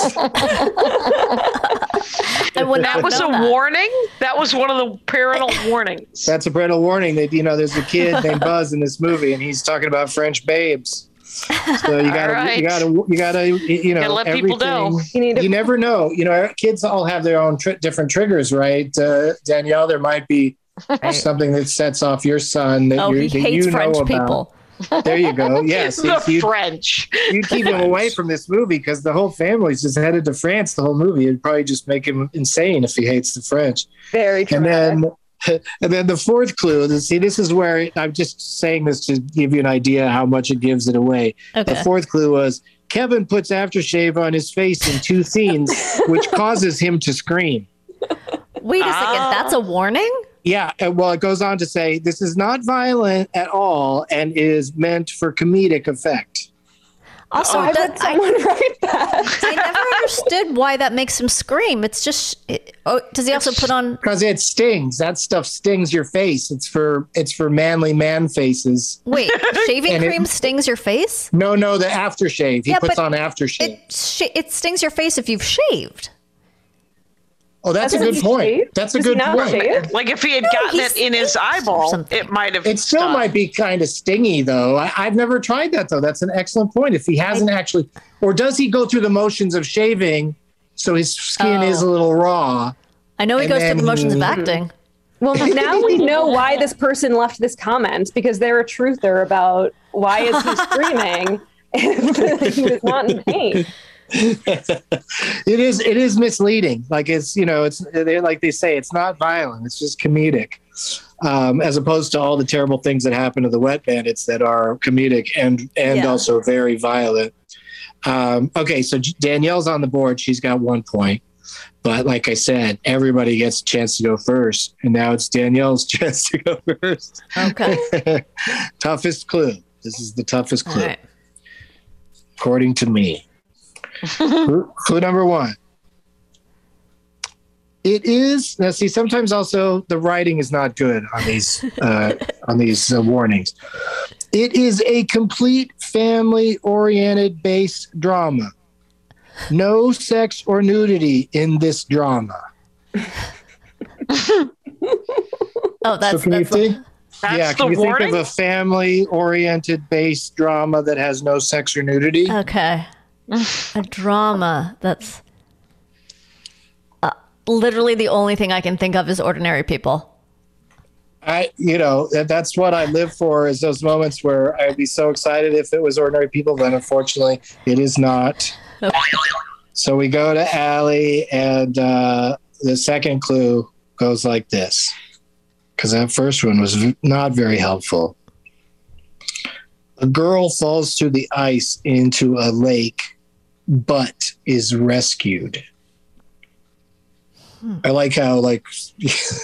And when that was a warning. That was one of the parental warnings. That's a parental warning that you know there's a kid named Buzz in this movie, and he's talking about French babes. So you gotta, All right. you gotta, you gotta, you know, Gotta let people know. everything- You, never know. You know, kids all have their own tri- different triggers, right? Uh, Danielle, there might be something that sets off your son that, Oh, you're, he that hates you know French about. people. There you go. Yes, the you French. you keep him away from this movie because the whole family's just headed to France. The whole movie it'd probably just make him insane if he hates the French. Very And then, and then the fourth clue. this- See, this is where I'm just saying this to give you an idea how much it gives it away. Okay. The fourth clue was Kevin puts aftershave on his face in two scenes, which causes him to scream. Wait a second. Ah. That's a warning? Yeah, well, it goes on to say this is not violent at all and is meant for comedic effect. Also, oh, I read someone write that. I never understood why that makes him scream. It's just. It, oh, does he also put on? Because it stings. That stuff stings your face. It's for it's for manly man faces. Wait, shaving And it- cream stings your face? No, no, the aftershave. He Yeah, puts on aftershave. It sh- it stings your face if you've shaved. Oh, that's a Doesn't good point. shave? That's a Does good not point. shave? Like if he had gotten it in his eyeball, it might have. It still might be kind of stingy, though. I, I've never tried that, though. That's an excellent point. If he hasn't actually, or does he go through the motions of shaving, so his skin is a Oh. little raw? I know he goes through the then motions of mm-hmm. acting. Well, now we know why this person left this comment because they're a truther about why is he screaming if he was not in pain. it is it is misleading. Like it's you know it's they like they say it's not violent it's just comedic um, as opposed to all the terrible things that happen to the wet bandits that are comedic and and Yeah. also very violent. Um, okay so danielle's on the board she's got one point. But like i said everybody gets a chance to go first and now it's danielle's chance to go first. Okay. Toughest clue. This is the toughest clue. Right. according to me clue, number one. It is now. See, sometimes also the writing is not good on these uh, on these uh, warnings. It is a complete family-oriented based drama. No sex or nudity in this drama. Oh, that's so that's think? That's yeah, can the you think warning? of a family-oriented based drama that has no sex or nudity? Okay. a drama that's uh, literally the only thing I can think of is ordinary people. I, you know, that's what I live for is those moments where I'd be so excited if it was ordinary people, but unfortunately it is not. So we go to Allie, and uh, the second clue goes like this because that first one was v- not very helpful. A girl falls through the ice into a lake, but is rescued. Hmm. I like how like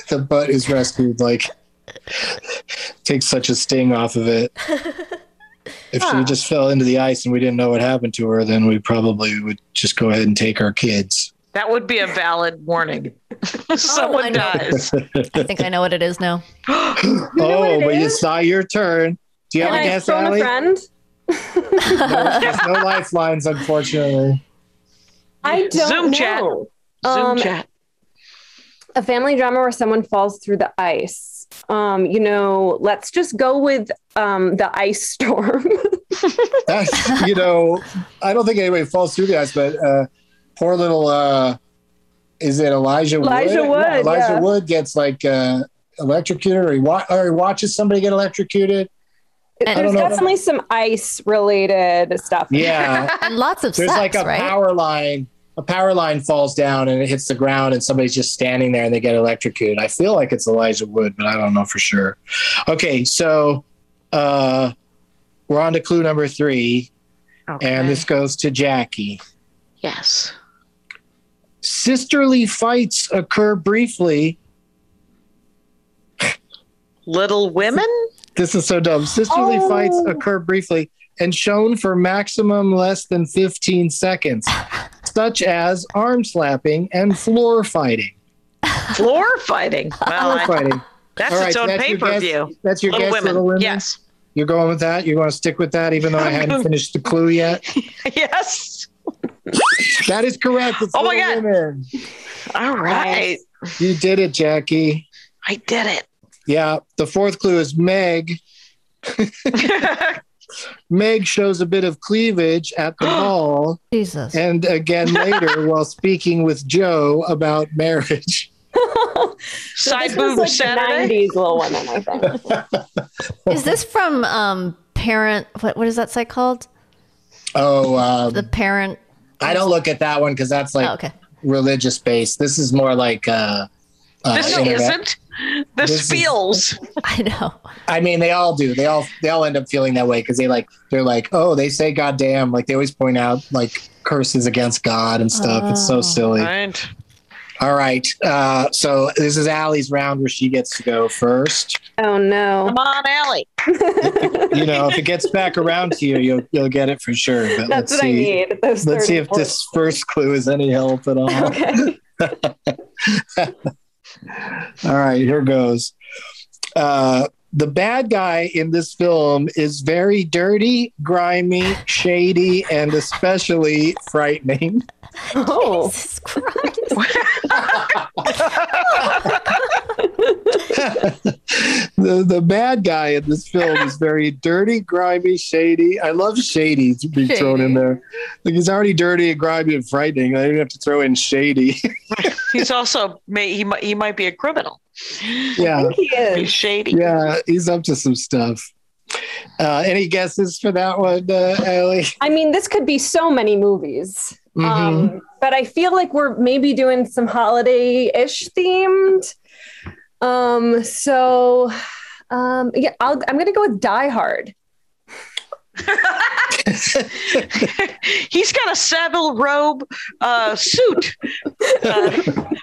the butt is rescued, like takes such a sting off of it. If she just fell into the ice and we didn't know what happened to her, then we probably would just go ahead and take our kids. That would be a valid warning. Oh, Someone dies. I think I know what it is now. oh, but you saw your turn. Do you have Can a I guess, phone Allie? a friend? There's no lifelines, unfortunately. I don't Zoom know. chat. Zoom Um, chat. A family drama where someone falls through the ice. Um, you know, let's just go with um, the ice storm. That's, you know, I don't think anybody falls through the ice, but uh, poor little, uh, is it Elijah Wood? Elijah Wood, Yeah, Elijah yeah. Wood gets like uh, electrocuted or he, wa- or he watches somebody get electrocuted. There's don't know if- definitely some ice related stuff. Yeah. and lots of There's sex, like a right? power line. A power line falls down and it hits the ground, and somebody's just standing there and they get electrocuted. I feel like it's Elijah Wood, but I don't know for sure. Okay, so uh, we're on to clue number three, and this goes to Jackie. Yes. Sisterly fights occur briefly. Little Women? This is so dumb. Sisterly Oh. fights occur briefly and shown for maximum less than 15 seconds, such as arm slapping and floor fighting. Floor fighting. Well, Floor fighting. that's All right, its so own pay per view. That's your Little guess, Women. Little Women? Yes. You're going with that? You're going to stick with that, even though I hadn't finished the clue yet? yes. That is correct. It's Oh my Little God. Women. All right. You did it, Jackie. I did it. Yeah. The fourth clue is Meg. Meg shows a bit of cleavage at the ball. Jesus. And again later while speaking with Jo about marriage. Side this was boob like Saturday. 90s Little Women, I think. Is this from um parent? What what is that site called? Oh, um, The parent. I don't look at that one because that's like Oh, okay. religious based. This is more like uh, uh, This internet. isn't. This, This is- feels. I know. I mean, they all do. They all they all end up feeling that way because they like they're like, oh, they say goddamn. Like they always point out like curses against God and stuff. It's so Oh. silly. Right. All right. Uh, so this is Allie's round where she gets to go first. Oh no. Come on, Allie. You know, if it gets back around to you, you'll you'll get it for sure. But That's let's what I see. need. Let's see 30 if this first clue is any help at all. Okay. All right, here goes. Uh, the bad guy in this film is very dirty, grimy, shady, and especially frightening. Oh. Jesus Christ. the the bad guy in this film is very dirty, grimy, shady. I love shady to be thrown in there. Like he's already dirty and grimy and frightening. I don't have to throw in shady. He's also may he might he might be a criminal. yeah, He is. He's shady. yeah, he's up to some stuff. Uh, any guesses for that one, uh, Ellie? I mean, this could be so many movies. Mm-hmm. Um, but I feel like we're maybe doing some holiday-ish themed. Um, so um, yeah, I'll, I'm gonna go with Die Hard. He's got a Savile Row uh, suit. Uh,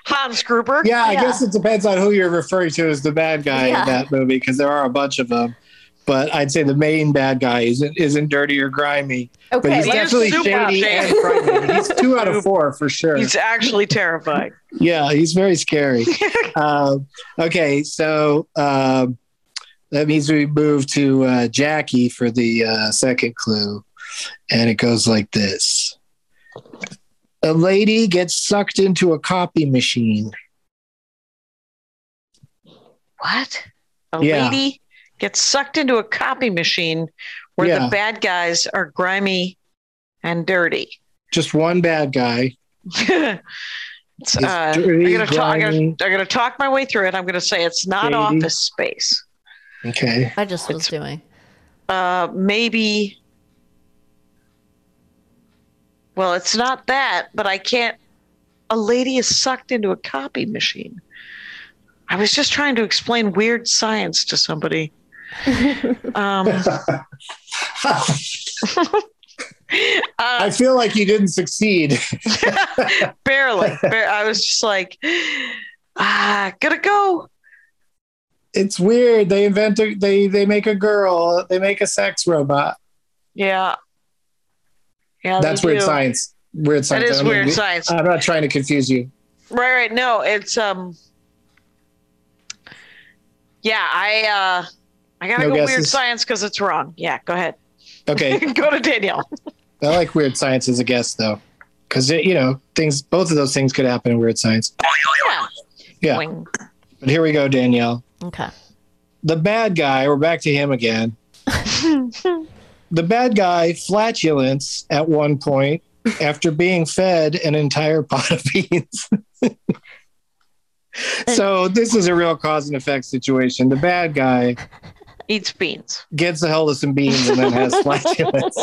Hans Gruber. Yeah, I guess it depends on who you're referring to as the bad guy Yeah. in that movie because there are a bunch of them. But I'd say the main bad guy isn't isn't dirty or grimy. but he's He is definitely shady shady. and frightening. He's two out of four for sure. He's actually terrifying. yeah, he's very scary. um, okay, so um, that means we move to uh, Jackie for the uh, second clue, and it goes like this: A lady gets sucked into a copy machine. What? A Yeah. lady gets sucked into a copy machine where Yeah. the bad guys are grimy and dirty. Just one bad guy. It's, It's uh, dirty, I'm gonna talk. I'm gonna, I'm gonna talk my way through it. I'm gonna say it's not Shady. Office Space. Okay. I just was doing. Uh, maybe. Well, it's not that, but I can't. A lady is sucked into a copy machine. I was just trying to explain weird science to somebody. Um, I feel like you didn't succeed. barely. Bar- I was just like, ah, gotta go. it's weird. They invent a, they they make a girl. They make a sex robot. Yeah. Yeah. That's weird do. science. Weird science. is I don't weird mean- science. I'm not trying to confuse you. Right, right. No, it's um. Yeah, I uh, I gotta No go weird science because it's wrong. Yeah, go ahead. Okay, go to Danielle. I like weird science as a guess though, because you know things. Both of those things could happen in weird science. Yeah. Yeah. Boing. But here we go, Danielle. Okay. The bad guy. We're back to him again. the bad guy flatulence at one point after being fed an entire pot of beans. so this is a real cause and effect situation. The bad guy Eats beans. gets the hell of some beans and then has flatulence.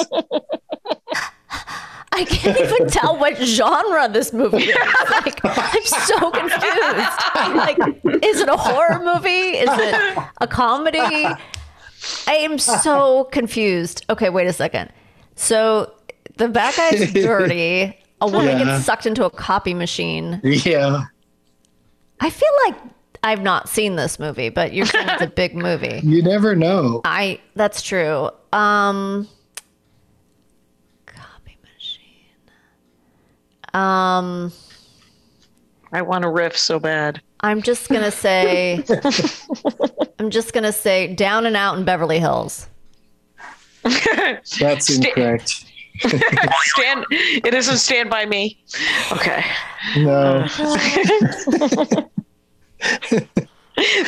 I can't even tell what genre this movie is. Like, I'm so confused. Like, is it a horror movie? Is it a comedy? I am so confused. Okay, wait a second. So the bad guy's dirty. A woman Yeah. gets sucked into a copy machine. yeah. I feel like I've not seen this movie, but you're saying it's a big movie. You never know. I that's true. Um copy machine. Um I want to riff so bad. I'm just gonna say I'm just gonna say down and out in Beverly Hills. That's incorrect. stand. It isn't Stand by Me. Okay. No.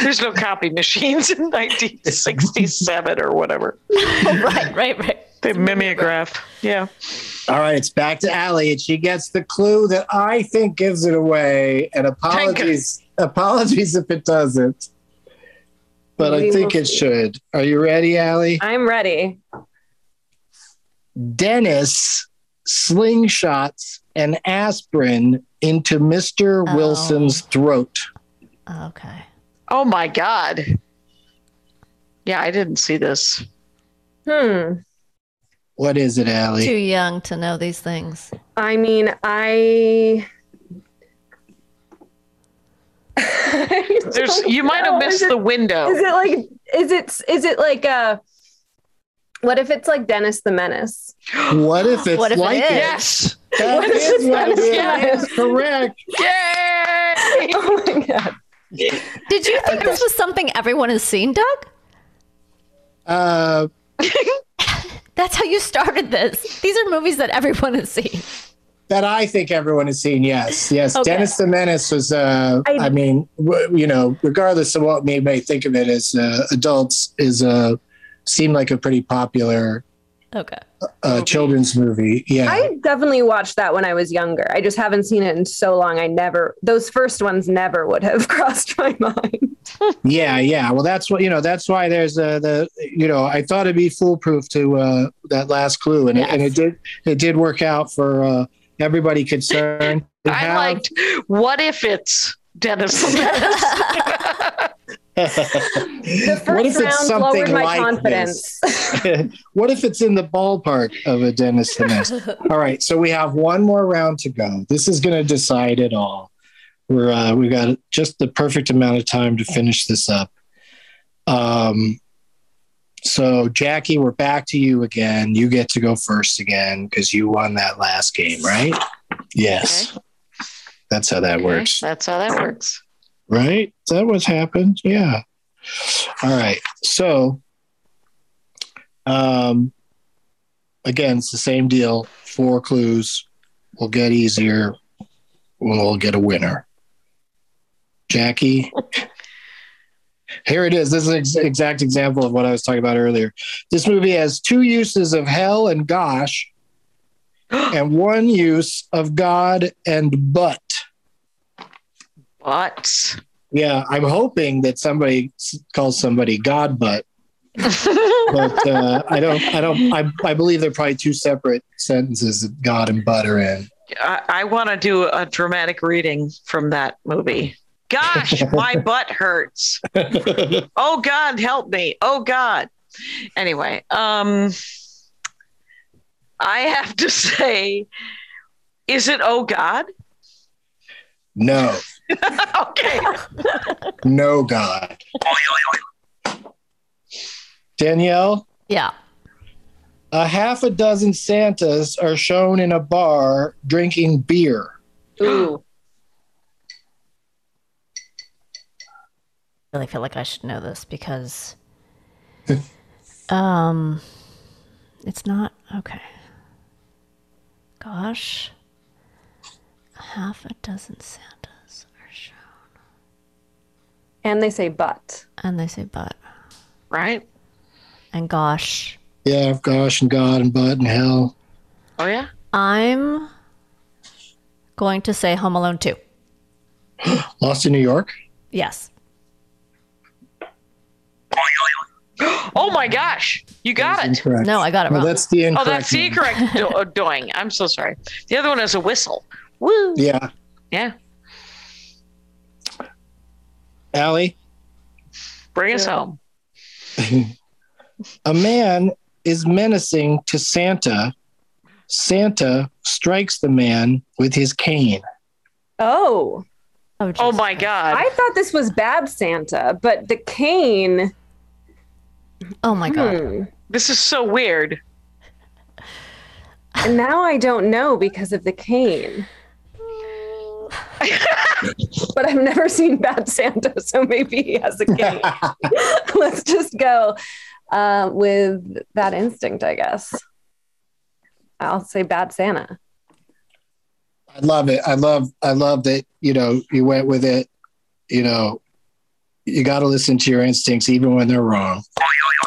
There's no copy machines in 1967 or whatever. right, right, right. The mimeograph. Yeah. All right, it's back to Allie, and she gets the clue that I think gives it away. And apologies, apologies if it doesn't, but I think will it should. Are you ready, Allie? I'm ready. Dennis slingshots an aspirin into Mr. Oh. Wilson's throat. Okay. Oh my God. Yeah, I didn't see this. Hmm. What is it, Allie? Too young to know these things. I mean, I. There's you might have missed it- the window. Is it like? Is it? Is it like a? What if it's like Dennis the Menace? What if it's What if it like is? it? Yes. That What if is what it Dennis Correct. Yay! Oh my god! Did you think this was something everyone has seen, Doug? Uh, That's how you started this. These are movies that everyone has seen. that I think everyone has seen. Yes, yes. Okay. Dennis the Menace was. Uh, I, I- mean, w- you know, regardless of what we may think of it as uh, adults, is uh, seemed like a pretty popular Okay. uh, children's movie. Yeah. I definitely watched that when I was younger. I just haven't seen it in so long. I never. Those first ones never would have crossed my mind. Yeah, yeah. Well, that's what you know. That's why there's uh, the you know. I thought it'd be foolproof to uh, that last clue, and it, and it did. It did work out for uh, everybody concerned. I have- liked what if it's Dennis the Menace? The what if it's something like confidence. this? what if it's in the ballpark of a Dennis the Menace? All right, so we have one more round to go. This is going to decide it all. We're uh, we got just the perfect amount of time to finish this up. Um, so Jackie, we're back to you again. You get to go first again because you won that last game, right? Yes, that's how that works. That's how that works. Right? Is that what's happened? Yeah. All right. So, um, again, it's the same deal. Four clues will get easier. We'll get a winner. Jackie. Here it is. This is an ex- exact example of what I was talking about earlier. This movie has two uses of hell and gosh, and one use of God and but. But Yeah, I'm hoping that somebody calls somebody God butt, but uh, I don't. I don't. I, I believe they're probably two separate sentences that God and butt are in. I, I want to do a dramatic reading from that movie. Gosh, my butt hurts. Oh God, help me. Oh God. Anyway, um, I have to say, is it oh God? No, okay. no God. Danielle, Yeah. a half a dozen Santas are shown in a bar drinking beer. Ooh. I really feel like I should know this because um it's not okay. Gosh. Half a dozen Santas are shown. And they say but. And they say but. Right? And gosh. Yeah, gosh and God and butt and hell. Oh yeah. I'm going to say Home Alone 2. Lost in New York. Yes. Oh my gosh, you got it. Incorrect. No, I got it Well, wrong. that's the incorrect. Oh, that's the one. incorrect uh, doing. I'm so sorry. The other one is a whistle. Woo. Yeah. Yeah. Allie, Bring us home. a man is menacing to Santa. Santa strikes the man with his cane. Oh. Oh, Oh my God. I thought this was bad Santa, but the cane. Oh my god. hmm. This is so weird. And now I don't know because of the cane. but I've never seen Bad Santa, so maybe he has a cane. Let's just go uh, with that instinct, I guess. I'll say Bad Santa. I love it. I love I love that, you know, you went with it. You know, you got to listen to your instincts even when they're wrong.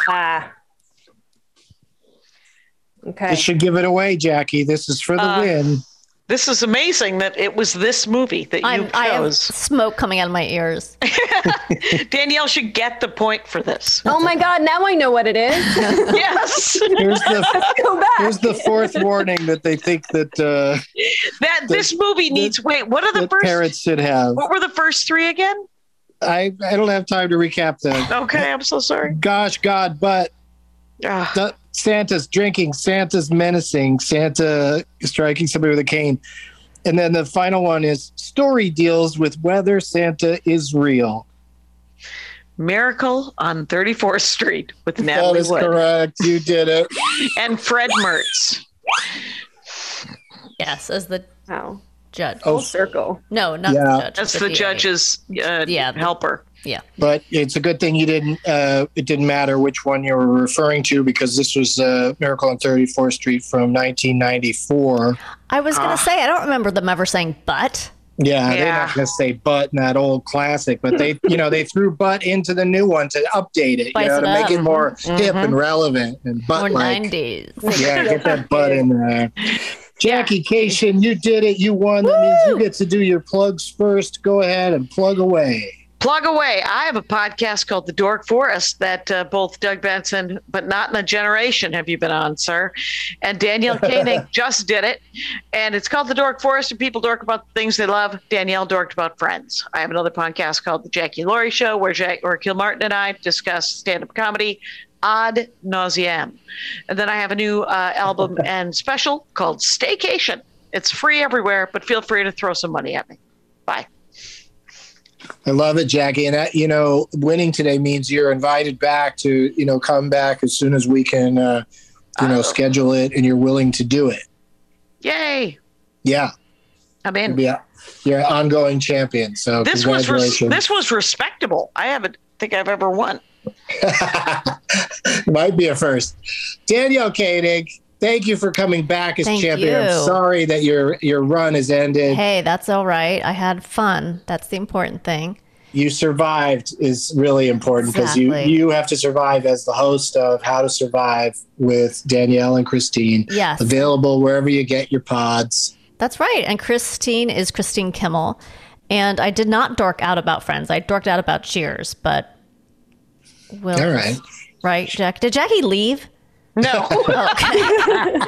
Ah. Okay. This should give it away, Jackie. This is for the Uh, win. This is amazing that it was this movie that you I'm, I have smoke coming out of my ears. Danielle should get the point for this. Oh my God, now I know what it is. yes. Here's the Let's go back. here's the fourth warning that they think that uh, That this movie needs. Wait, what are the first? parents should have. What were the first three again? I I don't have time to recap them. Okay, I'm so sorry. Gosh, God, but the, Santa's drinking, Santa's menacing, Santa striking somebody with a cane. And then the final one is story deals with whether Santa is real. Miracle on 34th Street with Natalie is Wood correct. You did it. and Fred Mertz. Yes, as the Oh, judge. Oh, full circle. No, not Yeah. the judge. That's the the DA. judge's uh, Yeah. helper. Yeah. but it's a good thing you didn't. Uh, it didn't matter which one you were referring to because this was uh, Miracle on 34th Street from 1994. I was gonna say I don't remember them ever saying but. Yeah, they're not going to say "but" in that old classic, but they, you know, they threw "but" into the new one to update it, you know, it to make it more hip Mhm. and relevant and Or butt like. nineties. Yeah, get that butt in there. Jackie Kashian, you did it. You won. That means you get to do your plugs first. Go ahead and plug away. Plug away. I have a podcast called The Dork Forest that uh, both Doug Benson, but not in a generation, have you been on, sir? And Danielle Koenig just did it. And it's called The Dork Forest, and people dork about the things they love. Danielle dorked about friends. I have another podcast called The Jackie Laurie Show, where Jack or Kilmartin and I discuss stand up comedy ad nauseam. And then I have a new uh, album and special called Staycation. It's free everywhere, but feel free to throw some money at me. Bye. I love it, Jackie. And that, you know, winning today means you're invited back to, you know, come back as soon as we can, uh, you know, Oh. schedule it and you're willing to do it. Yay. Yeah. I'm in. be a, you're an ongoing champion. So this was res- this was respectable. I haven't think I've ever won. Might be a first. Danielle Koenig, thank you for coming back as Thank champion. I'm sorry that your your run has ended. Hey, that's all right. I had fun. That's the important thing. You survived is really important because you you have to survive as the host of How to Survive with Danielle and Christine. Yes. Available wherever you get your pods. That's right. And Christine is Christine Kimmel. And I did not dork out about Friends. I dorked out about Cheers, but will All right. right, Jack. Did Jackie leave? No.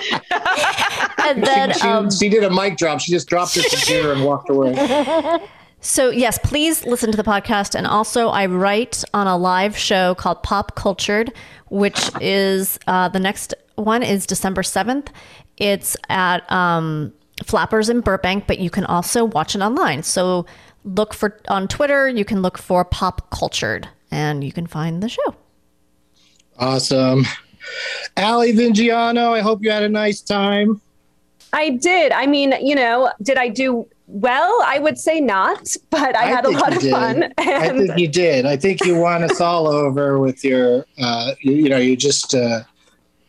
And then she, um, she did a mic drop. She just dropped her computer and walked away. So, yes, please listen to the podcast. And also, I write on a live show called Pop Cultured, which is uh, the next one is December 7th. It's at um, Flappers in Burbank, but you can also watch it online. So, look for on Twitter, you can look for Pop Cultured and you can find the show. Awesome. Allie Vingiano, I hope you had a nice time. I did. I mean, you know, did I do well? I would say not, but I, had a lot of did. fun. I think you did. I think you won us all over with your, uh, you, you know, you just, uh,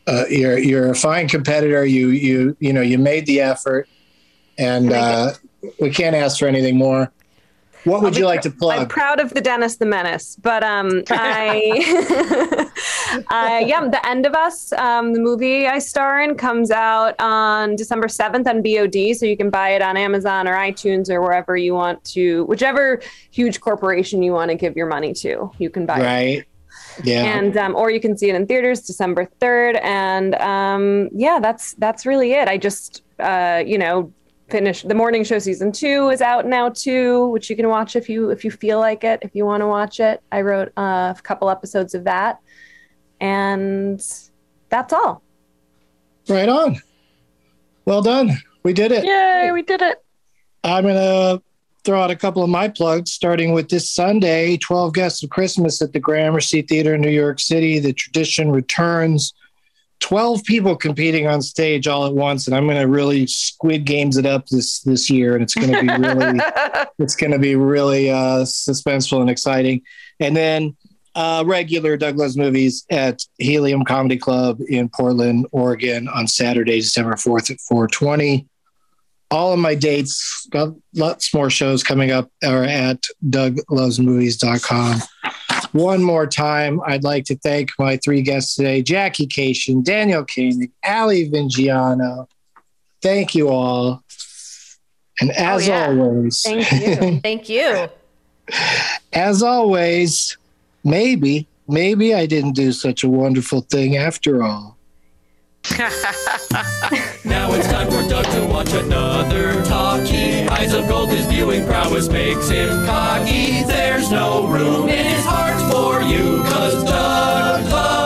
uh, you're you're a fine competitor. You you you know you made the effort, and uh, we can't ask for anything more. What would you like to plug? I'm proud of the Dennis the Menace, but um, I, I yeah, the end of us, um, the movie I star in comes out on December seventh on VOD. so you can buy it on Amazon or iTunes or wherever you want to, whichever huge corporation you want to give your money to, you can buy it. right. Yeah. And um, or you can see it in theaters December third. And um, yeah, that's that's really it. I just uh, you know finished the morning show season two is out now too, which you can watch if you if you feel like it, if you want to watch it. I wrote uh, a couple episodes of that, and that's all. Right on. Well done. We did it. Yay, we did it. I'm going to throw out a couple of my plugs, starting with this Sunday 12 Guests of Christmas at the Gramercy Theater in New York City. The tradition returns. 12 people competing on stage all at once and i'm going to really squid games it up this this year and it's going to be really it's going to be really uh suspenseful and exciting and then uh regular Doug Loves Movies at helium comedy club in portland oregon on saturday december 4th at 420 all of my dates got lots more shows coming up are at douglovesmovies.com one more time, I'd like to thank my three guests today Jackie Kashian, Danielle Koenig, Ali Vingiano. Thank you all. And as Oh, yeah. always, Thank you. Thank you. as always, maybe, maybe I didn't do such a wonderful thing after all. Now it's time for Doug to watch another talkie. Eyes of gold, viewing prowess makes him cocky. There's no room in his heart for you, cause Doug